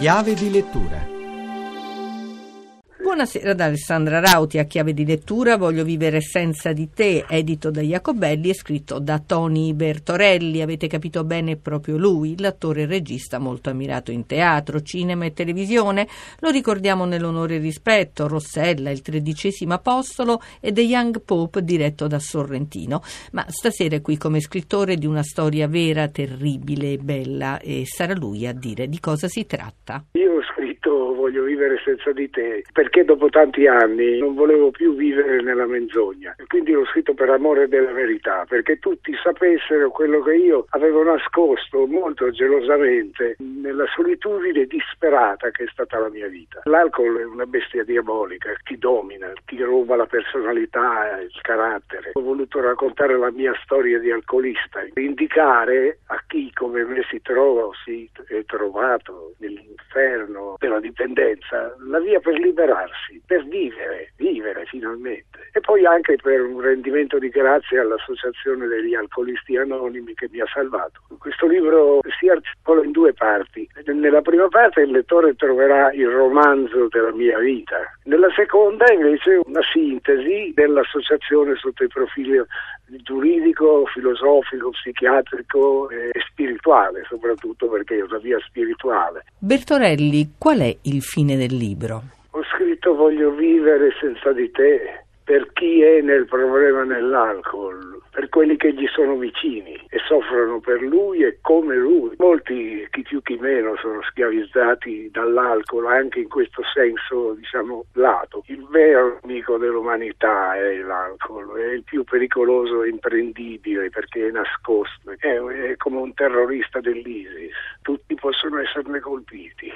Chiave di lettura Buonasera da Alessandra Rauti a chiave di lettura Voglio vivere senza di te, edito da Jacobelli e scritto da Tony Bertorelli. Avete capito bene proprio lui, l'attore e regista molto ammirato in teatro, cinema e televisione. Lo ricordiamo nell'onore e rispetto, Rossella, il tredicesimo apostolo e The Young Pope diretto da Sorrentino. Ma stasera è qui come scrittore di una storia vera, terribile e bella e sarà lui a dire di cosa si tratta. Io ho scritto Voglio vivere senza di te perché dopo tanti anni non volevo più vivere nella menzogna e quindi l'ho scritto per amore della verità, perché tutti sapessero quello che io avevo nascosto molto gelosamente nella solitudine disperata che è stata la mia vita. L'alcol è una bestia diabolica, ti domina, ti ruba la personalità, il carattere. Ho voluto raccontare la mia storia di alcolista, indicare a chi come me si trova o si è trovato nell'inferno della dipendenza la via per liberarsi per vivere, vivere finalmente. E poi anche per un rendimento di grazie all'Associazione degli Alcolisti Anonimi che mi ha salvato. Questo libro si articola in due parti. Nella prima parte il lettore troverà il romanzo della mia vita, nella seconda invece una sintesi dell'associazione sotto il profilo giuridico, filosofico, psichiatrico e spirituale, soprattutto perché è una via spirituale. Bertorelli, qual è il fine del libro? Ho scritto voglio vivere senza di te per chi è nel problema nell'alcol, per quelli che gli sono vicini e soffrono per lui e come lui. Molti, chi più chi meno, sono schiavizzati dall'alcol anche in questo senso, diciamo, lato. Il vero amico dell'umanità è l'alcol, è il più pericoloso e imprendibile perché è nascosto, è, è come un terrorista dell'ISIS. Tutti possono esserne colpiti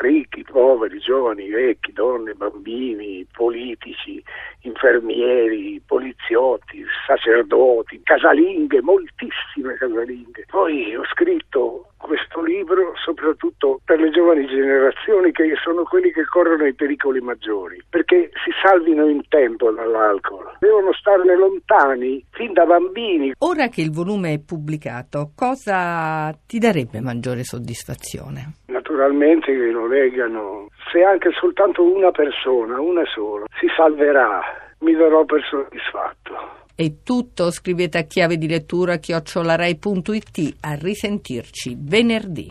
ricchi, poveri, giovani, vecchi, donne, bambini, politici, infermieri, poliziotti, sacerdoti, casalinghe, moltissime casalinghe. Poi ho scritto questo libro soprattutto per le giovani generazioni che sono quelli che corrono i pericoli maggiori, perché si salvino in tempo dall'alcol. Devono starne lontani fin da bambini. Ora che il volume è pubblicato, cosa ti darebbe maggiore soddisfazione? Naturalmente che lo leggano, se anche soltanto una persona, una sola, si salverà, mi darò per soddisfatto. È tutto, scrivete a chiave di lettura chiocciolarai.it, a risentirci venerdì.